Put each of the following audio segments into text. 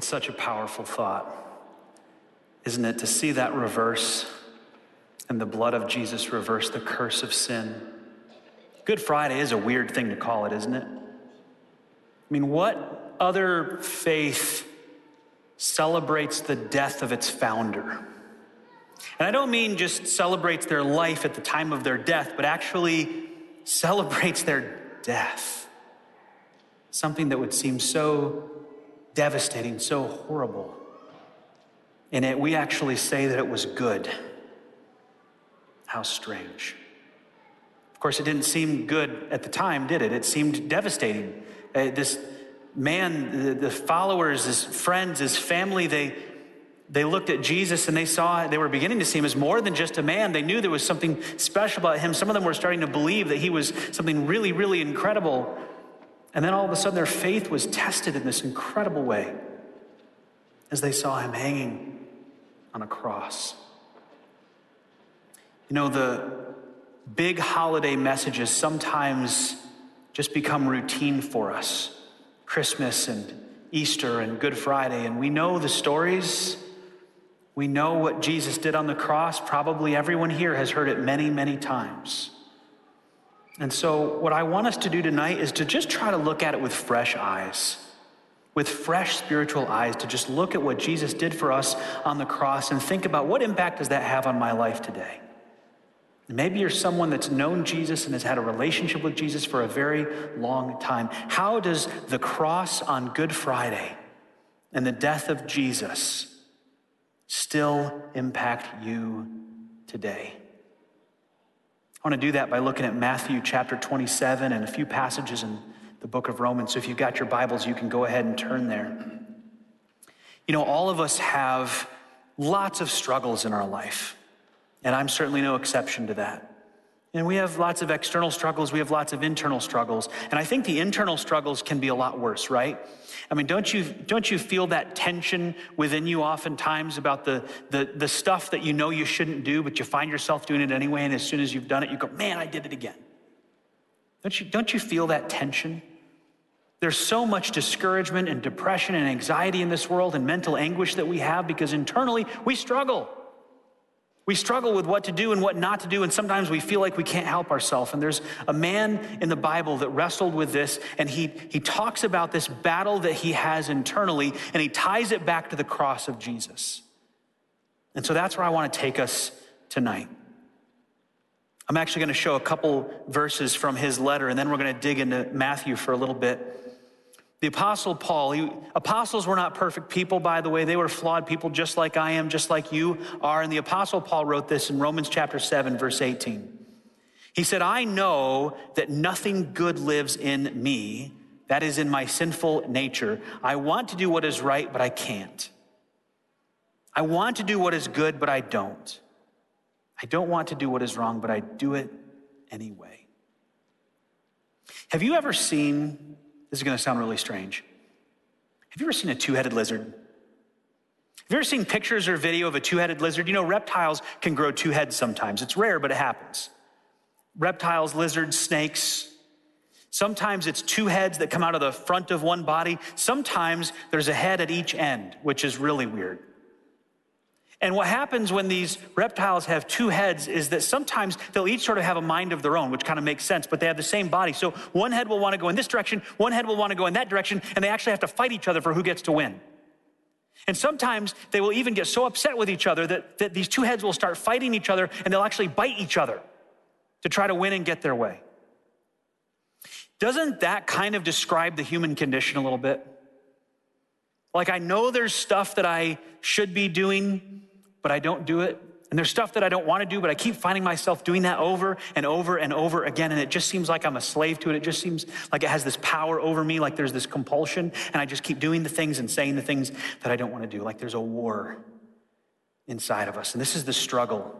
It's such a powerful thought, isn't it, to see that reverse and the blood of Jesus reverse the curse of sin. Good Friday is a weird thing to call it, isn't it? I mean, what other faith celebrates the death of its founder? And I don't mean just celebrates their life at the time of their death, but actually celebrates their death. Something that would seem so devastating, so horrible. And it, we actually say that it was good. How strange. Of course, it didn't seem good at the time, did it? It seemed devastating. Uh, this man, the, the followers, his friends, his family, they, they looked at Jesus and they saw, they were beginning to see him as more than just a man. They knew there was something special about him. Some of them were starting to believe that he was something really, really incredible. And then all of a sudden, their faith was tested in this incredible way as they saw him hanging on a cross. You know, the big holiday messages sometimes just become routine for us Christmas and Easter and Good Friday. And we know the stories. We know what Jesus did on the cross. Probably everyone here has heard it many, many times. And so, what I want us to do tonight is to just try to look at it with fresh eyes, with fresh spiritual eyes, to just look at what Jesus did for us on the cross and think about what impact does that have on my life today? Maybe you're someone that's known Jesus and has had a relationship with Jesus for a very long time. How does the cross on Good Friday and the death of Jesus still impact you today? I want to do that by looking at Matthew chapter 27 and a few passages in the book of Romans. So if you've got your Bibles, you can go ahead and turn there. You know, all of us have lots of struggles in our life. And I'm certainly no exception to that. And we have lots of external struggles, we have lots of internal struggles. And I think the internal struggles can be a lot worse, right? I mean, don't you, don't you feel that tension within you oftentimes about the, the, the stuff that you know you shouldn't do, but you find yourself doing it anyway, and as soon as you've done it, you go, man, I did it again. Don't you, don't you feel that tension? There's so much discouragement and depression and anxiety in this world and mental anguish that we have because internally we struggle. We struggle with what to do and what not to do, and sometimes we feel like we can't help ourselves. And there's a man in the Bible that wrestled with this, and he, he talks about this battle that he has internally, and he ties it back to the cross of Jesus. And so that's where I want to take us tonight. I'm actually going to show a couple verses from his letter, and then we're going to dig into Matthew for a little bit. The Apostle Paul, he, apostles were not perfect people, by the way. They were flawed people just like I am, just like you are. And the Apostle Paul wrote this in Romans chapter 7, verse 18. He said, I know that nothing good lives in me, that is in my sinful nature. I want to do what is right, but I can't. I want to do what is good, but I don't. I don't want to do what is wrong, but I do it anyway. Have you ever seen this is going to sound really strange. Have you ever seen a two headed lizard? Have you ever seen pictures or video of a two headed lizard? You know, reptiles can grow two heads sometimes. It's rare, but it happens. Reptiles, lizards, snakes. Sometimes it's two heads that come out of the front of one body. Sometimes there's a head at each end, which is really weird. And what happens when these reptiles have two heads is that sometimes they'll each sort of have a mind of their own, which kind of makes sense, but they have the same body. So one head will want to go in this direction, one head will want to go in that direction, and they actually have to fight each other for who gets to win. And sometimes they will even get so upset with each other that, that these two heads will start fighting each other and they'll actually bite each other to try to win and get their way. Doesn't that kind of describe the human condition a little bit? Like, I know there's stuff that I should be doing, but I don't do it. And there's stuff that I don't want to do, but I keep finding myself doing that over and over and over again. And it just seems like I'm a slave to it. It just seems like it has this power over me, like there's this compulsion. And I just keep doing the things and saying the things that I don't want to do, like there's a war inside of us. And this is the struggle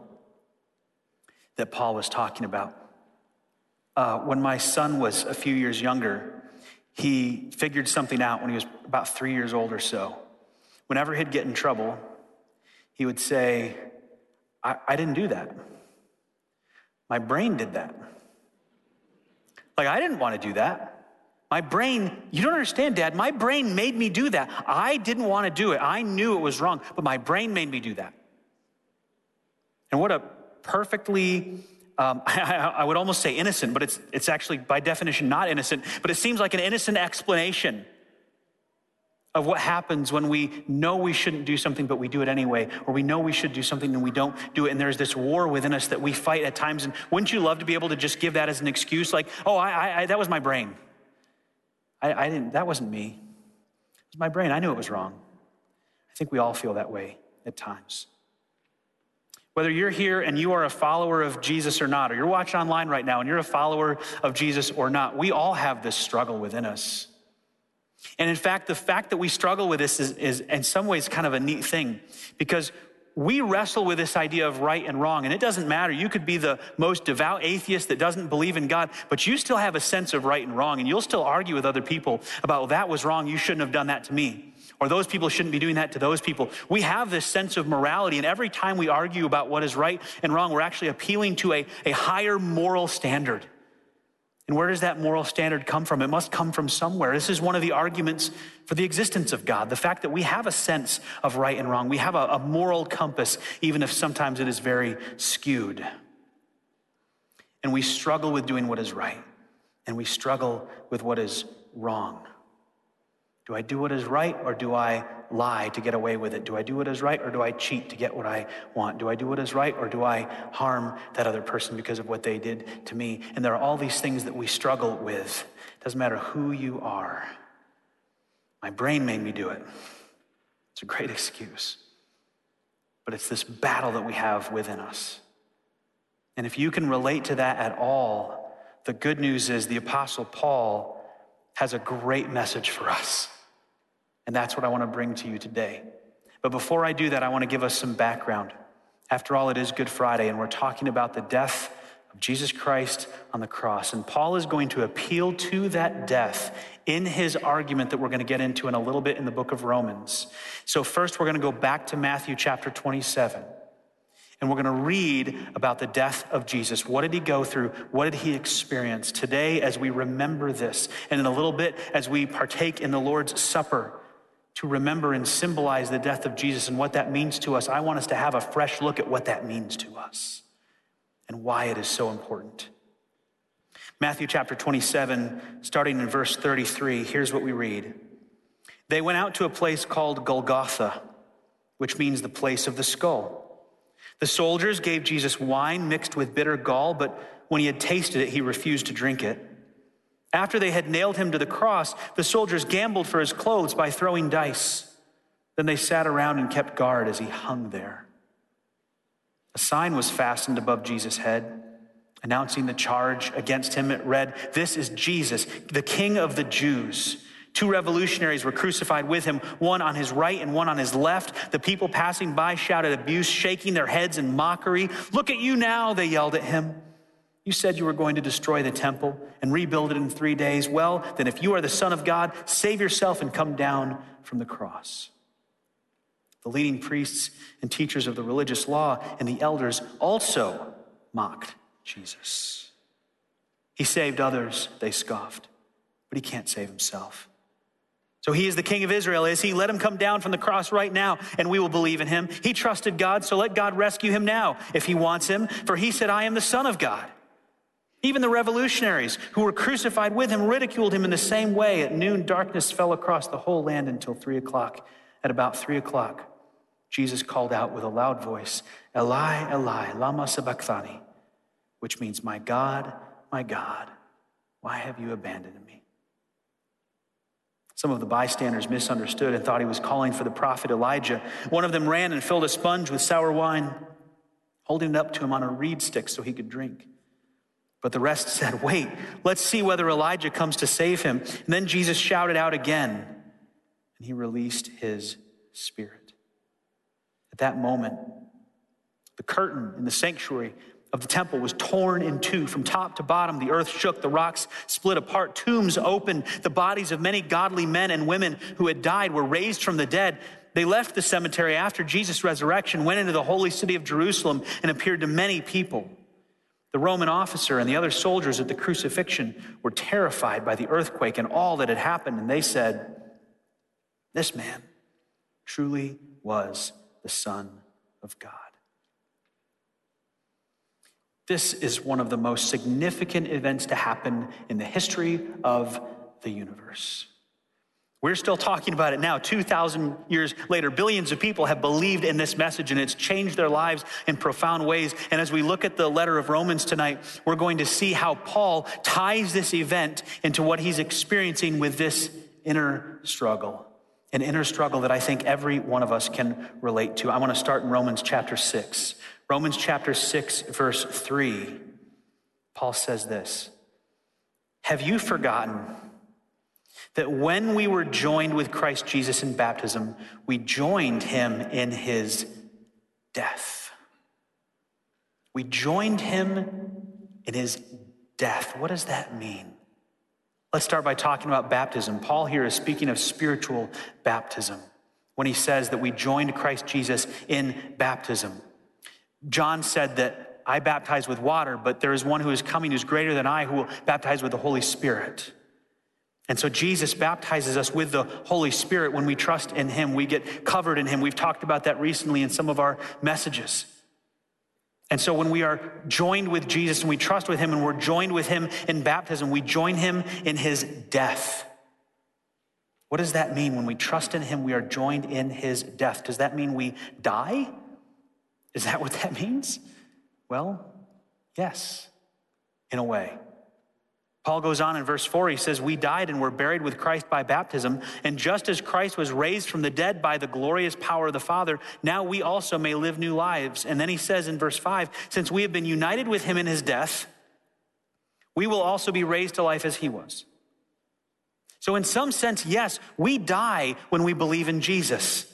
that Paul was talking about. Uh, when my son was a few years younger, he figured something out when he was about three years old or so. Whenever he'd get in trouble, he would say, I, I didn't do that. My brain did that. Like, I didn't want to do that. My brain, you don't understand, Dad. My brain made me do that. I didn't want to do it. I knew it was wrong, but my brain made me do that. And what a perfectly um, I, I, would almost say innocent, but it's, it's actually by definition not innocent, but it seems like an innocent explanation of what happens when we know we shouldn't do something, but we do it anyway, or we know we should do something and we don't do it. And there's this war within us that we fight at times. And wouldn't you love to be able to just give that as an excuse? Like, oh, I, I that was my brain. I, I didn't, that wasn't me. It was my brain. I knew it was wrong. I think we all feel that way at times. Whether you're here and you are a follower of Jesus or not, or you're watching online right now and you're a follower of Jesus or not, we all have this struggle within us. And in fact, the fact that we struggle with this is, is in some ways kind of a neat thing because we wrestle with this idea of right and wrong, and it doesn't matter. You could be the most devout atheist that doesn't believe in God, but you still have a sense of right and wrong, and you'll still argue with other people about, well, that was wrong, you shouldn't have done that to me, or those people shouldn't be doing that to those people. We have this sense of morality, and every time we argue about what is right and wrong, we're actually appealing to a, a higher moral standard. And where does that moral standard come from? It must come from somewhere. This is one of the arguments for the existence of God the fact that we have a sense of right and wrong. We have a, a moral compass, even if sometimes it is very skewed. And we struggle with doing what is right, and we struggle with what is wrong. Do I do what is right or do I lie to get away with it? Do I do what is right or do I cheat to get what I want? Do I do what is right or do I harm that other person because of what they did to me? And there are all these things that we struggle with. It doesn't matter who you are. My brain made me do it. It's a great excuse. But it's this battle that we have within us. And if you can relate to that at all, the good news is the Apostle Paul has a great message for us. And that's what I want to bring to you today. But before I do that, I want to give us some background. After all, it is Good Friday, and we're talking about the death of Jesus Christ on the cross. And Paul is going to appeal to that death in his argument that we're going to get into in a little bit in the book of Romans. So, first, we're going to go back to Matthew chapter 27. And we're going to read about the death of Jesus. What did he go through? What did he experience? Today, as we remember this, and in a little bit, as we partake in the Lord's Supper to remember and symbolize the death of Jesus and what that means to us, I want us to have a fresh look at what that means to us and why it is so important. Matthew chapter 27, starting in verse 33, here's what we read. They went out to a place called Golgotha, which means the place of the skull. The soldiers gave Jesus wine mixed with bitter gall, but when he had tasted it, he refused to drink it. After they had nailed him to the cross, the soldiers gambled for his clothes by throwing dice. Then they sat around and kept guard as he hung there. A sign was fastened above Jesus' head, announcing the charge against him. It read, This is Jesus, the King of the Jews. Two revolutionaries were crucified with him, one on his right and one on his left. The people passing by shouted abuse, shaking their heads in mockery. Look at you now, they yelled at him. You said you were going to destroy the temple and rebuild it in three days. Well, then, if you are the Son of God, save yourself and come down from the cross. The leading priests and teachers of the religious law and the elders also mocked Jesus. He saved others, they scoffed, but he can't save himself. So he is the king of Israel, is he? Let him come down from the cross right now, and we will believe in him. He trusted God, so let God rescue him now if he wants him, for he said, I am the Son of God. Even the revolutionaries who were crucified with him ridiculed him in the same way. At noon, darkness fell across the whole land until three o'clock. At about three o'clock, Jesus called out with a loud voice, Eli, Eli, lama sabachthani, which means, My God, my God, why have you abandoned me? Some of the bystanders misunderstood and thought he was calling for the prophet Elijah. One of them ran and filled a sponge with sour wine, holding it up to him on a reed stick so he could drink. But the rest said, Wait, let's see whether Elijah comes to save him. And then Jesus shouted out again, and he released his spirit. At that moment, the curtain in the sanctuary of the temple was torn in two from top to bottom. The earth shook, the rocks split apart, tombs opened. The bodies of many godly men and women who had died were raised from the dead. They left the cemetery after Jesus' resurrection, went into the holy city of Jerusalem, and appeared to many people. The Roman officer and the other soldiers at the crucifixion were terrified by the earthquake and all that had happened, and they said, This man truly was the Son of God. This is one of the most significant events to happen in the history of the universe. We're still talking about it now, 2,000 years later. Billions of people have believed in this message and it's changed their lives in profound ways. And as we look at the letter of Romans tonight, we're going to see how Paul ties this event into what he's experiencing with this inner struggle, an inner struggle that I think every one of us can relate to. I want to start in Romans chapter 6. Romans chapter 6, verse 3. Paul says this Have you forgotten? that when we were joined with Christ Jesus in baptism, we joined him in his death. We joined him in his death. What does that mean? Let's start by talking about baptism. Paul here is speaking of spiritual baptism when he says that we joined Christ Jesus in baptism. John said that I baptize with water, but there is one who is coming who's greater than I who will baptize with the Holy Spirit. And so Jesus baptizes us with the Holy Spirit when we trust in Him. We get covered in Him. We've talked about that recently in some of our messages. And so when we are joined with Jesus and we trust with Him and we're joined with Him in baptism, we join Him in His death. What does that mean? When we trust in Him, we are joined in His death. Does that mean we die? Is that what that means? Well, yes, in a way. Paul goes on in verse 4, he says, We died and were buried with Christ by baptism, and just as Christ was raised from the dead by the glorious power of the Father, now we also may live new lives. And then he says in verse 5, Since we have been united with him in his death, we will also be raised to life as he was. So, in some sense, yes, we die when we believe in Jesus.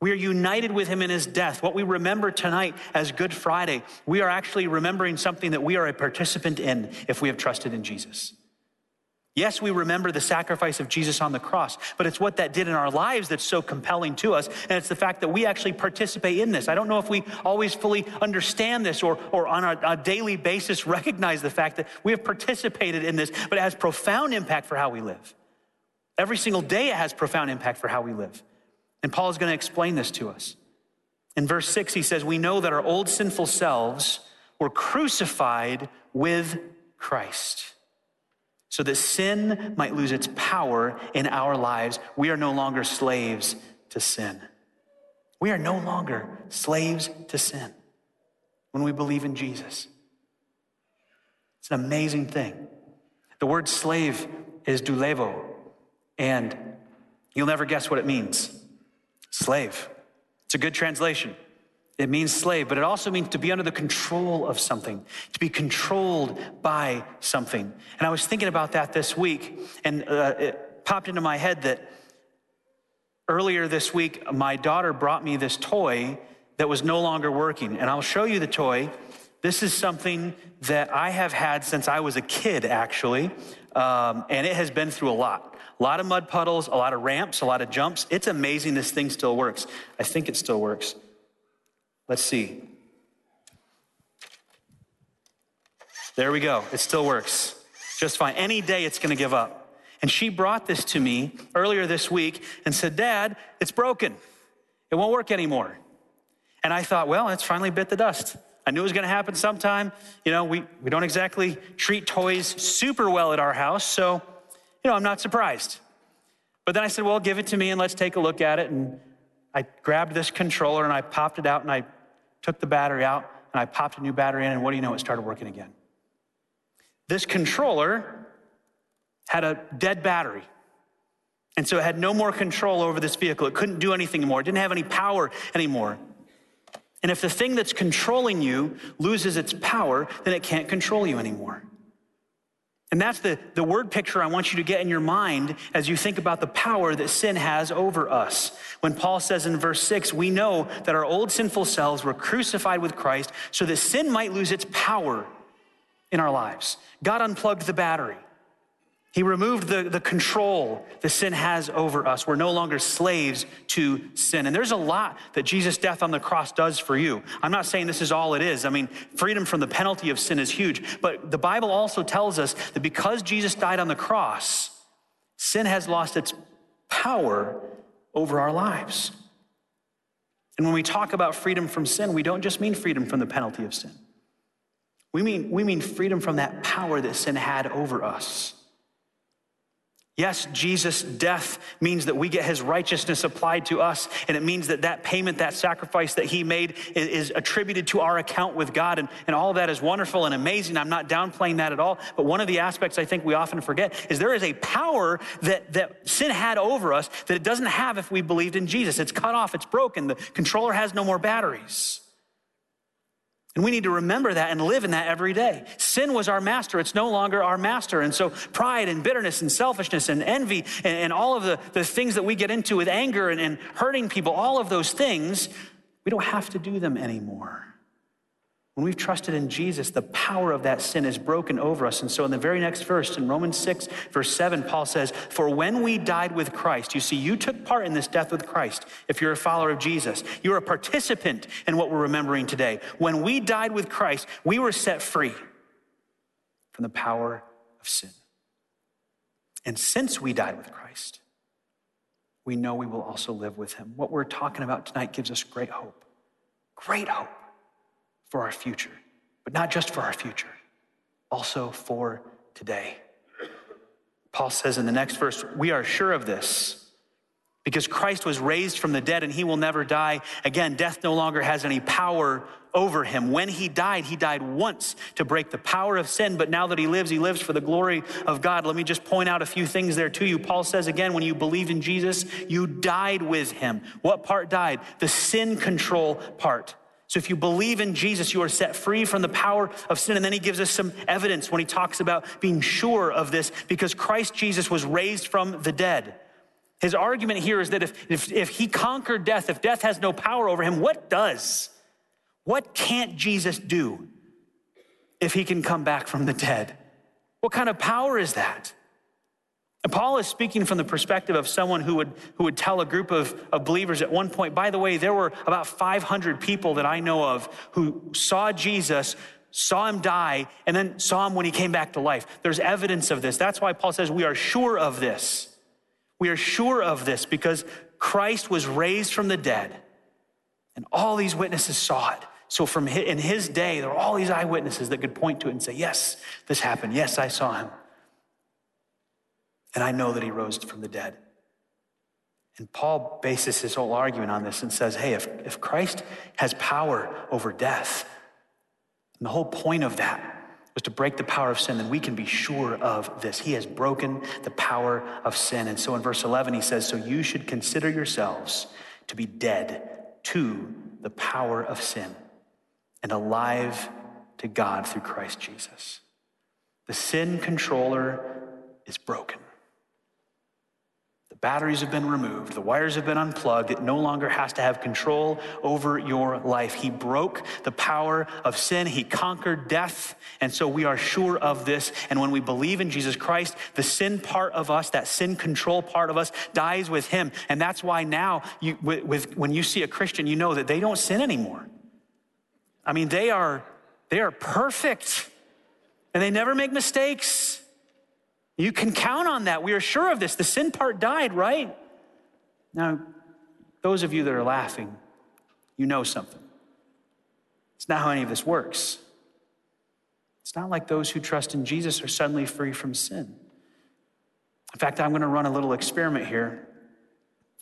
We are united with him in his death. What we remember tonight as Good Friday, we are actually remembering something that we are a participant in if we have trusted in Jesus. Yes, we remember the sacrifice of Jesus on the cross, but it's what that did in our lives that's so compelling to us. And it's the fact that we actually participate in this. I don't know if we always fully understand this or, or on a, a daily basis recognize the fact that we have participated in this, but it has profound impact for how we live. Every single day, it has profound impact for how we live. And Paul is going to explain this to us. In verse 6, he says, We know that our old sinful selves were crucified with Christ so that sin might lose its power in our lives. We are no longer slaves to sin. We are no longer slaves to sin when we believe in Jesus. It's an amazing thing. The word slave is doulevo, and you'll never guess what it means. Slave. It's a good translation. It means slave, but it also means to be under the control of something, to be controlled by something. And I was thinking about that this week, and uh, it popped into my head that earlier this week, my daughter brought me this toy that was no longer working. And I'll show you the toy. This is something that I have had since I was a kid, actually, um, and it has been through a lot. A lot of mud puddles, a lot of ramps, a lot of jumps. It's amazing this thing still works. I think it still works. Let's see. There we go. It still works just fine. Any day it's going to give up. And she brought this to me earlier this week and said, Dad, it's broken. It won't work anymore. And I thought, well, it's finally bit the dust. I knew it was going to happen sometime. You know, we, we don't exactly treat toys super well at our house, so you know, I'm not surprised. But then I said, well, give it to me and let's take a look at it. And I grabbed this controller and I popped it out and I took the battery out and I popped a new battery in. And what do you know? It started working again. This controller had a dead battery. And so it had no more control over this vehicle. It couldn't do anything anymore. It didn't have any power anymore. And if the thing that's controlling you loses its power, then it can't control you anymore. And that's the, the word picture I want you to get in your mind as you think about the power that sin has over us. When Paul says in verse 6, we know that our old sinful selves were crucified with Christ so that sin might lose its power in our lives. God unplugged the battery. He removed the, the control the sin has over us. We're no longer slaves to sin. And there's a lot that Jesus' death on the cross does for you. I'm not saying this is all it is. I mean, freedom from the penalty of sin is huge. But the Bible also tells us that because Jesus died on the cross, sin has lost its power over our lives. And when we talk about freedom from sin, we don't just mean freedom from the penalty of sin. We mean, we mean freedom from that power that sin had over us. Yes, Jesus' death means that we get his righteousness applied to us, and it means that that payment, that sacrifice that he made is, attributed to our account with God, and, and all that is wonderful and amazing. I'm not downplaying that at all, but one of the aspects I think we often forget is there is a power that, that sin had over us that it doesn't have if we believed in Jesus. It's cut off, it's broken, the controller has no more batteries. And we need to remember that and live in that every day. Sin was our master, it's no longer our master. And so, pride and bitterness and selfishness and envy and, and all of the, the things that we get into with anger and, and hurting people, all of those things, we don't have to do them anymore. When we've trusted in Jesus, the power of that sin is broken over us. And so, in the very next verse, in Romans 6, verse 7, Paul says, For when we died with Christ, you see, you took part in this death with Christ. If you're a follower of Jesus, you're a participant in what we're remembering today. When we died with Christ, we were set free from the power of sin. And since we died with Christ, we know we will also live with him. What we're talking about tonight gives us great hope. Great hope for our future, but not just for our future, also for today. Paul says in the next verse, We are sure of this because Christ was raised from the dead and he will never die. Again, death no longer has any power over him. When he died, he died once to break the power of sin, but now that he lives, he lives for the glory of God. Let me just point out a few things there to you. Paul says again, when you believe in Jesus, you died with him. What part died? The sin control part. So if you believe in Jesus, you are set free from the power of sin. And then he gives us some evidence when he talks about being sure of this because Christ Jesus was raised from the dead. His argument here is that if, if, if he conquered death, if death has no power over him, what does? What can't Jesus do if he can come back from the dead? What kind of power is that? And Paul is speaking from the perspective of someone who would, who would tell a group of, of believers at one point, by the way, there were about 500 people that I know of who saw Jesus, saw him die, and then saw him when he came back to life. There's evidence of this. That's why Paul says we are sure of this. We are sure of this because Christ was raised from the dead, and all these witnesses saw it. So, from his, in his day, there were all these eyewitnesses that could point to it and say, Yes, this happened. Yes, I saw him. And I know that he rose from the dead. And Paul bases his whole argument on this and says, hey, if, if Christ has power over death, and the whole point of that was to break the power of sin, then we can be sure of this. He has broken the power of sin. And so in verse 11, he says, So you should consider yourselves to be dead to the power of sin and alive to God through Christ Jesus. The sin controller is broken batteries have been removed, the wires have been unplugged. It no longer has to have control over your life. He broke the power of sin, He conquered death. And so we are sure of this. And when we believe in Jesus Christ, the sin part of us, that sin control part of us, dies with Him. And that's why now, you, with, with, when you see a Christian, you know that they don't sin anymore. I mean, they are, they are perfect and they never make mistakes. You can count on that. We are sure of this. The sin part died, right? Now, those of you that are laughing, you know something. It's not how any of this works. It's not like those who trust in Jesus are suddenly free from sin. In fact, I'm going to run a little experiment here.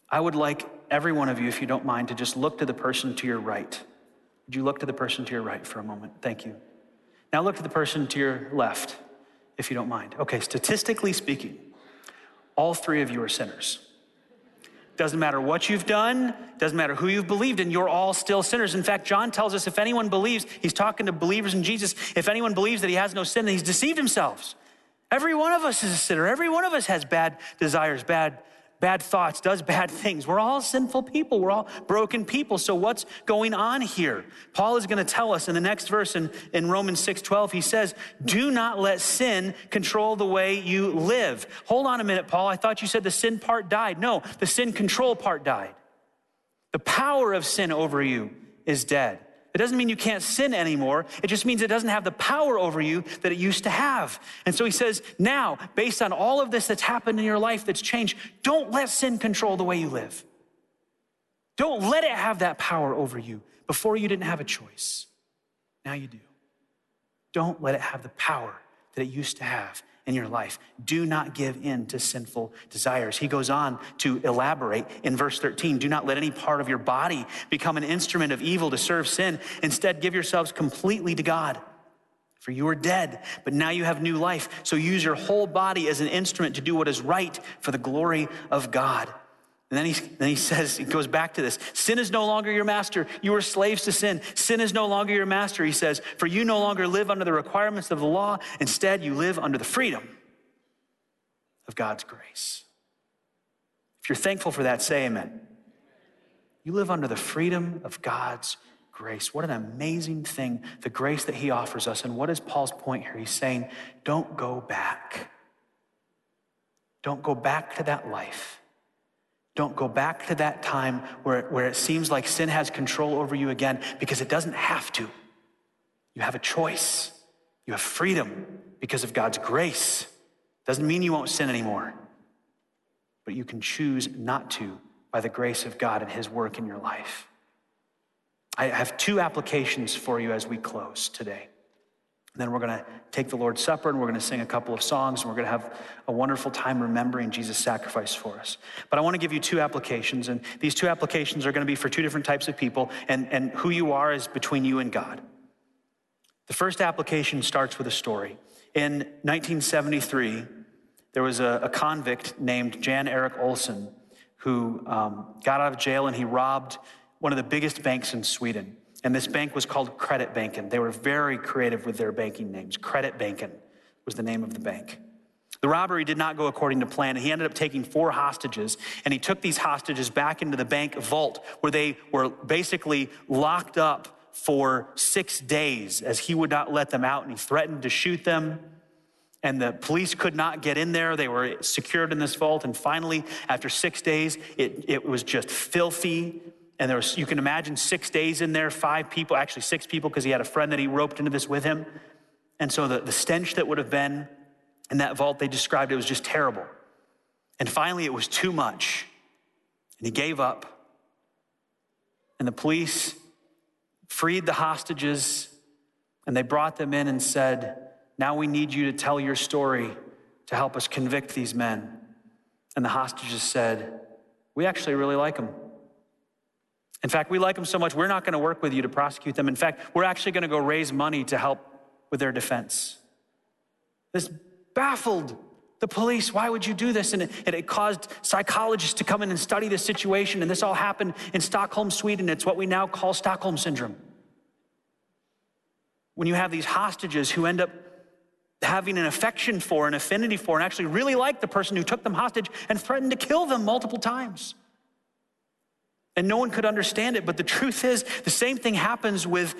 I would like every one of you, if you don't mind, to just look to the person to your right. Would you look to the person to your right for a moment? Thank you. Now look to the person to your left if you don't mind. Okay, statistically speaking, all three of you are sinners. Doesn't matter what you've done, doesn't matter who you've believed in, you're all still sinners. In fact, John tells us if anyone believes, he's talking to believers in Jesus, if anyone believes that he has no sin, then he's deceived himself. Every one of us is a sinner. Every one of us has bad desires, bad bad thoughts, does bad things. We're all sinful people. We're all broken people. So what's going on here? Paul is going to tell us in the next verse in, in Romans 6:12, he says, Do not let sin control the way you live. Hold on a minute, Paul. I thought you said the sin part died. No, the sin control part died. The power of sin over you is dead. It doesn't mean you can't sin anymore. It just means it doesn't have the power over you that it used to have. And so he says, now, based on all of this that's happened in your life that's changed, don't let sin control the way you live. Don't let it have that power over you. Before you didn't have a choice. Now you do. Don't let it have the power that it used to have in your life. Do not give in to sinful desires. He goes on to elaborate in verse 13 do not let any part of your body become an instrument of evil to serve sin. Instead, give yourselves completely to God. For you are dead, but now you have new life. So use your whole body as an instrument to do what is right for the glory of God. And then he, then he says, he goes back to this sin is no longer your master. You are slaves to sin. Sin is no longer your master, he says, for you no longer live under the requirements of the law. Instead, you live under the freedom of God's grace. If you're thankful for that, say amen. You live under the freedom of God's grace. What an amazing thing, the grace that he offers us. And what is Paul's point here? He's saying, don't go back. Don't go back to that life. Don't go back to that time where, where it seems like sin has control over you again because it doesn't have to. You have a choice. You have freedom because of God's grace. Doesn't mean you won't sin anymore, but you can choose not to by the grace of God and His work in your life. I have two applications for you as we close today. And then we're going to take the Lord's Supper and we're going to sing a couple of songs and we're going to have a wonderful time remembering Jesus' sacrifice for us. But I want to give you two applications, and these two applications are going to be for two different types of people, and, and who you are is between you and God. The first application starts with a story. In 1973, there was a, a convict named Jan Erik Olsson who um, got out of jail and he robbed one of the biggest banks in Sweden. And this bank was called Kreditbanken. They were very creative with their banking names. Kreditbanken was the name of the bank. The robbery did not go according to plan, he ended up taking four hostages, and he took these hostages back into the bank vault where they were basically locked up for six days as he would not let them out, and he threatened to shoot them. And the police could not get in there. They were secured in this vault. And finally, after six days, it, it was just filthy and there was, you can imagine six days in there, five people, actually six people, because he had a friend that he roped into this with him. And so the, the stench that would have been in that vault, they described it was just terrible. And finally, it was too much. And he gave up. And the police freed the hostages and they brought them in and said, Now we need you to tell your story to help us convict these men. And the hostages said, We actually really like them. In fact, we like them so much, we're not going to work with you to prosecute them. In fact, we're actually going to go raise money to help with their defense. This baffled the police. Why would you do this? And it, and it, caused psychologists to come in and study the situation. And this all happened in Stockholm, Sweden. It's what we now call Stockholm Syndrome. When you have these hostages who end up having an affection for, an affinity for, and actually really like the person who took them hostage and threatened to kill them multiple times. And no one could understand it. But the truth is, the same thing happens with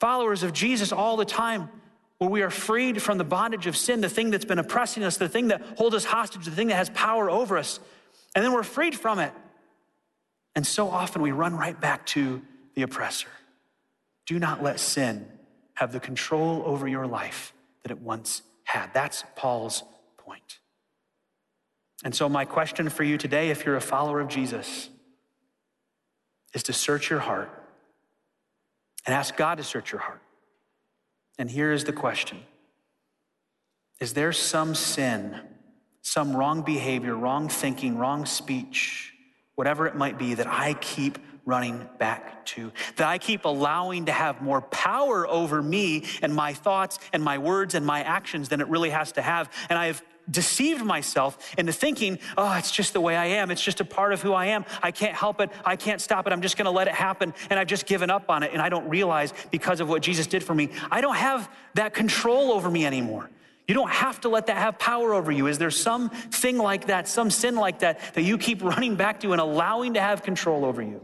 followers of Jesus all the time, where we are freed from the bondage of sin, the thing that's been oppressing us, the thing that holds us hostage, the thing that has power over us. And then we're freed from it. And so often we run right back to the oppressor. Do not let sin have the control over your life that it once had. That's Paul's point. And so, my question for you today, if you're a follower of Jesus, is to search your heart and ask God to search your heart. And here is the question Is there some sin, some wrong behavior, wrong thinking, wrong speech, whatever it might be, that I keep running back to, that I keep allowing to have more power over me and my thoughts and my words and my actions than it really has to have? And I have deceived myself into thinking, oh, it's just the way I am. It's just a part of who I am. I can't help it. I can't stop it. I'm just going to let it happen. And I've just given up on it. And I don't realize because of what Jesus did for me, I don't have that control over me anymore. You don't have to let that have power over you. Is there some thing like that, some sin like that, that you keep running back to and allowing to have control over you?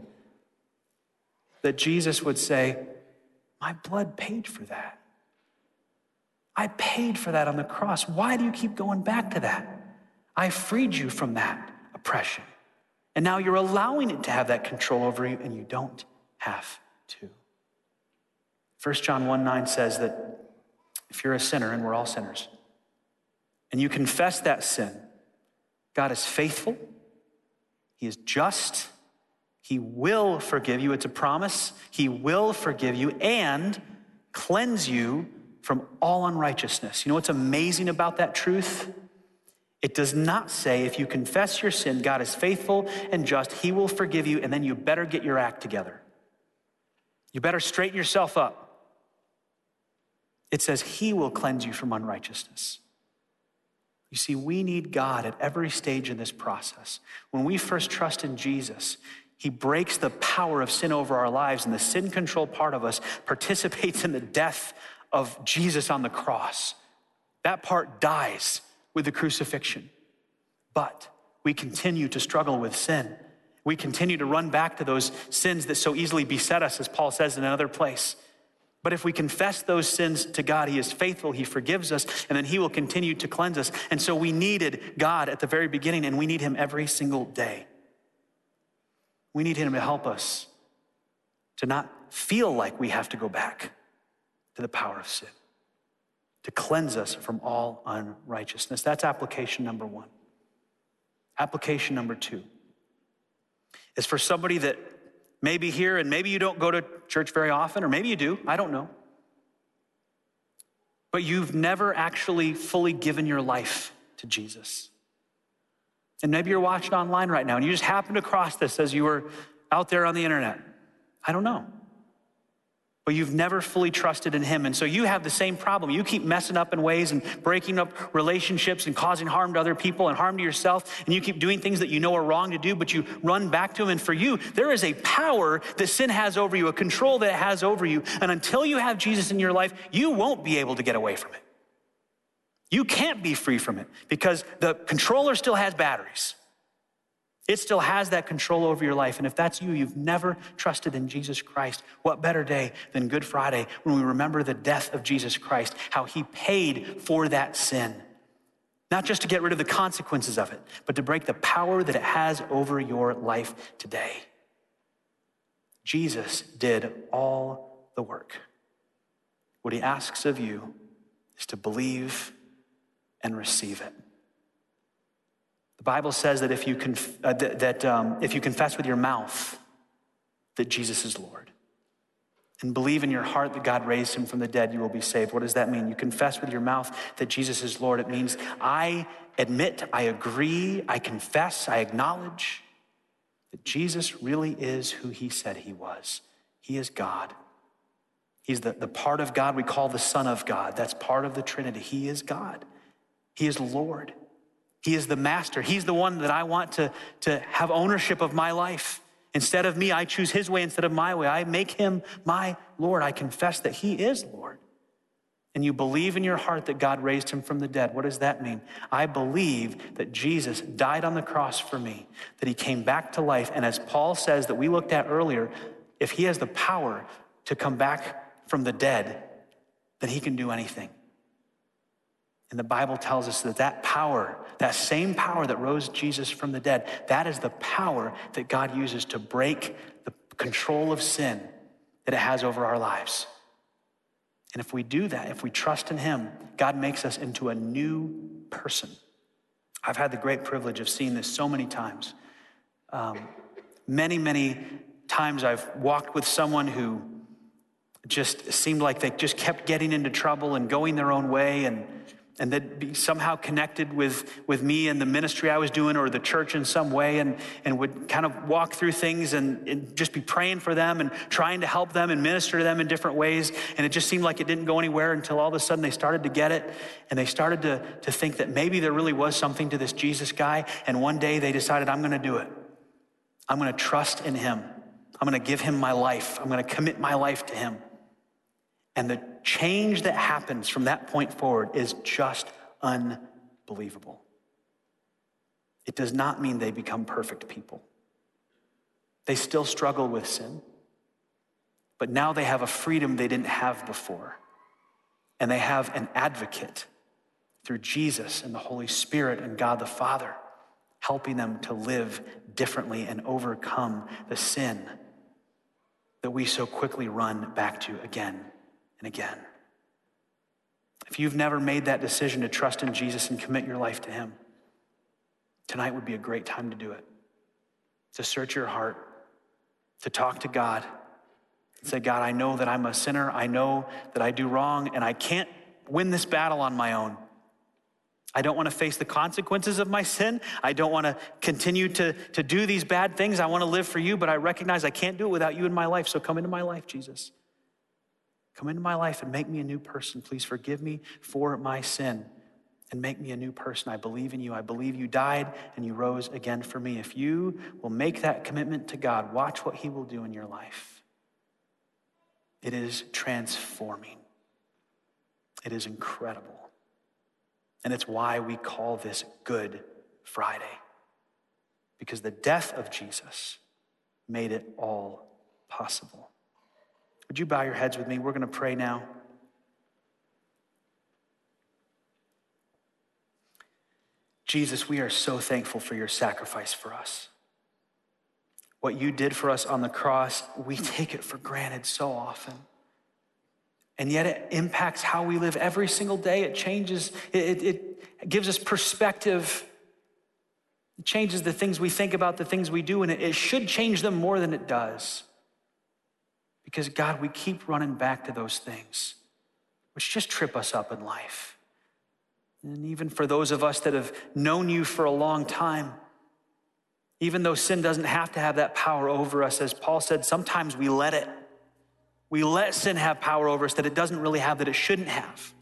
That Jesus would say, My blood paid for that. I paid for that on the cross. Why do you keep going back to that? I freed you from that oppression. And now you're allowing it to have that control over you, and you don't have to. 1 John 1 9 says that if you're a sinner, and we're all sinners, and you confess that sin, God is faithful, He is just, He will forgive you. It's a promise. He will forgive you and cleanse you from all unrighteousness. You know what's amazing about that truth? It does not say if you confess your sin, God is faithful and just, He will forgive you, and then you better get your act together. You better straighten yourself up. It says He will cleanse you from unrighteousness. You see, we need God at every stage in this process. When we first trust in Jesus, He breaks the power of sin over our lives, and the sin control part of us participates in the death of Jesus on the cross. That part dies with the crucifixion. But we continue to struggle with sin. We continue to run back to those sins that so easily beset us, as Paul says in another place. But if we confess those sins to God, He is faithful, He forgives us, and then He will continue to cleanse us. And so we needed God at the very beginning, and we need Him every single day. We need Him to help us to not feel like we have to go back to the power of sin, to cleanse us from all unrighteousness. That's application number one. Application number two is for somebody that maybe here, and maybe you don't go to church very often, or maybe you do, I don't know. But you've never actually fully given your life to Jesus. And maybe you're watching online right now and you just happened across this as you were out there on the internet. I don't know but you've never fully trusted in Him. And so you have the same problem. You keep messing up in ways and breaking up relationships and causing harm to other people and harm to yourself. And you keep doing things that you know are wrong to do, but you run back to Him. And for you, there is a power that sin has over you, a control that it has over you. And until you have Jesus in your life, you won't be able to get away from it. You can't be free from it because the controller still has batteries. It still has that control over your life. And if that's you, you've never trusted in Jesus Christ, what better day than Good Friday when we remember the death of Jesus Christ, how he paid for that sin? Not just to get rid of the consequences of it, but to break the power that it has over your life today. Jesus did all the work. What he asks of you is to believe and receive it. The Bible says that if you, conf- uh, that, that um, if you confess with your mouth that Jesus is Lord and believe in your heart that God raised him from the dead, you will be saved. What does that mean? You confess with your mouth that Jesus is Lord. It means I admit, I agree, I confess, I acknowledge that Jesus really is who he said he was. He is God. He's the, the part of God we call the Son of God. That's part of the Trinity. He is God. He is Lord. He is the master. He's the one that I want to, to have ownership of my life. Instead of me, I choose his way instead of my way. I make him my Lord. I confess that he is Lord. And you believe in your heart that God raised him from the dead. What does that mean? I believe that Jesus died on the cross for me, that he came back to life. And as Paul says that we looked at earlier, if he has the power to come back from the dead, then he can do anything. And the Bible tells us that that power, that same power that rose Jesus from the dead, that is the power that God uses to break the control of sin that it has over our lives. And if we do that, if we trust in Him, God makes us into a new person. I've had the great privilege of seeing this so many times. Um, many, many times I've walked with someone who just seemed like they just kept getting into trouble and going their own way and and that be somehow connected with, with me and the ministry I was doing or the church in some way and, and would kind of walk through things and, and just be praying for them and trying to help them and minister to them in different ways. And it just seemed like it didn't go anywhere until all of a sudden they started to get it and they started to, to think that maybe there really was something to this Jesus guy. And one day they decided, I'm going to do it. I'm going to trust in him. I'm going to give him my life. I'm going to commit my life to him. And the change that happens from that point forward is just unbelievable. It does not mean they become perfect people. They still struggle with sin, but now they have a freedom they didn't have before. And they have an advocate through Jesus and the Holy Spirit and God the Father, helping them to live differently and overcome the sin that we so quickly run back to again and again. If you've never made that decision to trust in Jesus and commit your life to Him, tonight would be a great time to do it. To search your heart, to talk to God, and say, God, I know that I'm a sinner. I know that I do wrong, and I can't win this battle on my own. I don't want to face the consequences of my sin. I don't want to continue to, to do these bad things. I want to live for you, but I recognize I can't do it without you in my life. So come into my life, Jesus. Come into my life and make me a new person. Please forgive me for my sin and make me a new person. I believe in you. I believe you died and you rose again for me. If you will make that commitment to God, watch what he will do in your life. It is transforming, it is incredible. And it's why we call this Good Friday, because the death of Jesus made it all possible. Would you bow your heads with me? We're going to pray now. Jesus, we are so thankful for your sacrifice for us. What you did for us on the cross, we take it for granted so often. And yet it impacts how we live every single day. It changes, it, it, gives us perspective. It changes the things we think about, the things we do, and it, it should change them more than it does. Because, God, we keep running back to those things, which just trip us up in life. And even for those of us that have known you for a long time, even though sin doesn't have to have that power over us, as Paul said, sometimes we let it. We let sin have power over us that it doesn't really have, that it shouldn't have.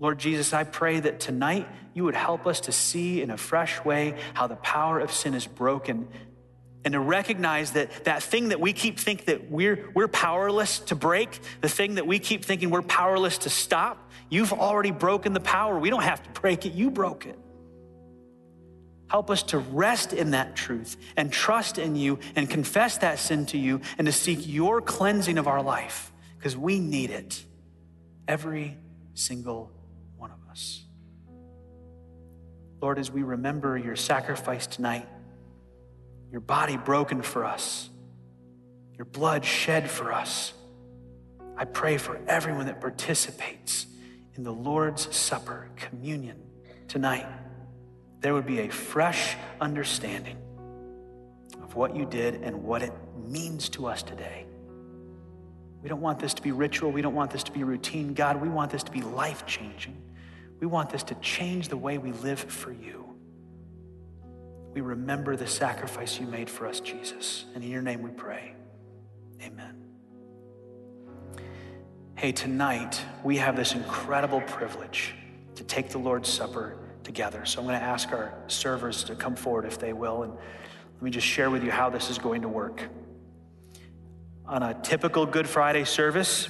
Lord Jesus, I pray that tonight you would help us to see in a fresh way how the power of sin is broken and to recognize that that thing that we keep think that we're, we're powerless to break, the thing that we keep thinking we're powerless to stop, you've already broken the power. We don't have to break it, you broke it. Help us to rest in that truth and trust in you and confess that sin to you and to seek your cleansing of our life because we need it. Every single one of us. Lord, as we remember your sacrifice tonight, your body broken for us, your blood shed for us, I pray for everyone that participates in the Lord's Supper, communion tonight there would be a fresh understanding of what you did and what it means to us today. We don't want this to be ritual. We don't want this to be routine. God, we want this to be life changing. We want this to change the way we live for you. We remember the sacrifice you made for us, Jesus. And in your name we pray. Amen. Hey, tonight we have this incredible privilege to take the Lord's Supper together. So I'm going to ask our servers to come forward if they will. And let me just share with you how this is going to work. On a typical Good Friday service,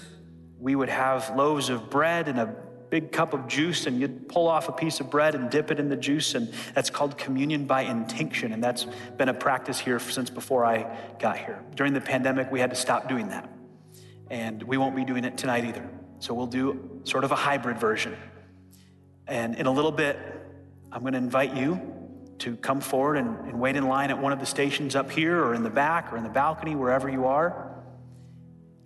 we would have loaves of bread and a big cup of juice, and you'd pull off a piece of bread and dip it in the juice, and that's called communion by intinction. And that's been a practice here since before I got here. During the pandemic, we had to stop doing that. And we won't be doing it tonight either. So we'll do sort of a hybrid version. And in a little bit, I'm going to invite you to come forward and, and, wait in line at one of the stations up here or in the back or in the balcony, wherever you are.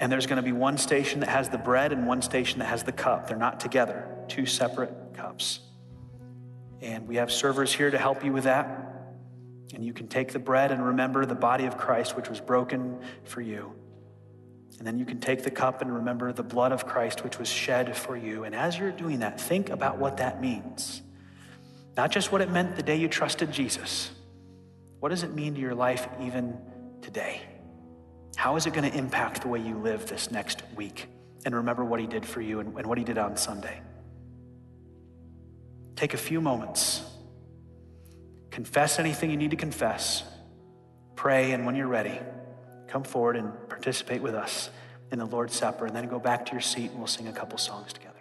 And there's going to be one station that has the bread and one station that has the cup. They're not together, two separate cups. And we have servers here to help you with that. And you can take the bread and remember the body of Christ, which was broken for you. And then you can take the cup and remember the blood of Christ, which was shed for you. And as you're doing that, think about what that means. Not just what it meant the day you trusted Jesus. What does it mean to your life even today? How is it going to impact the way you live this next week? And remember what he did for you and, and what he did on Sunday. Take a few moments. Confess anything you need to confess. Pray, and when you're ready, come forward and participate with us in the Lord's Supper, and then go back to your seat and we'll sing a couple songs together.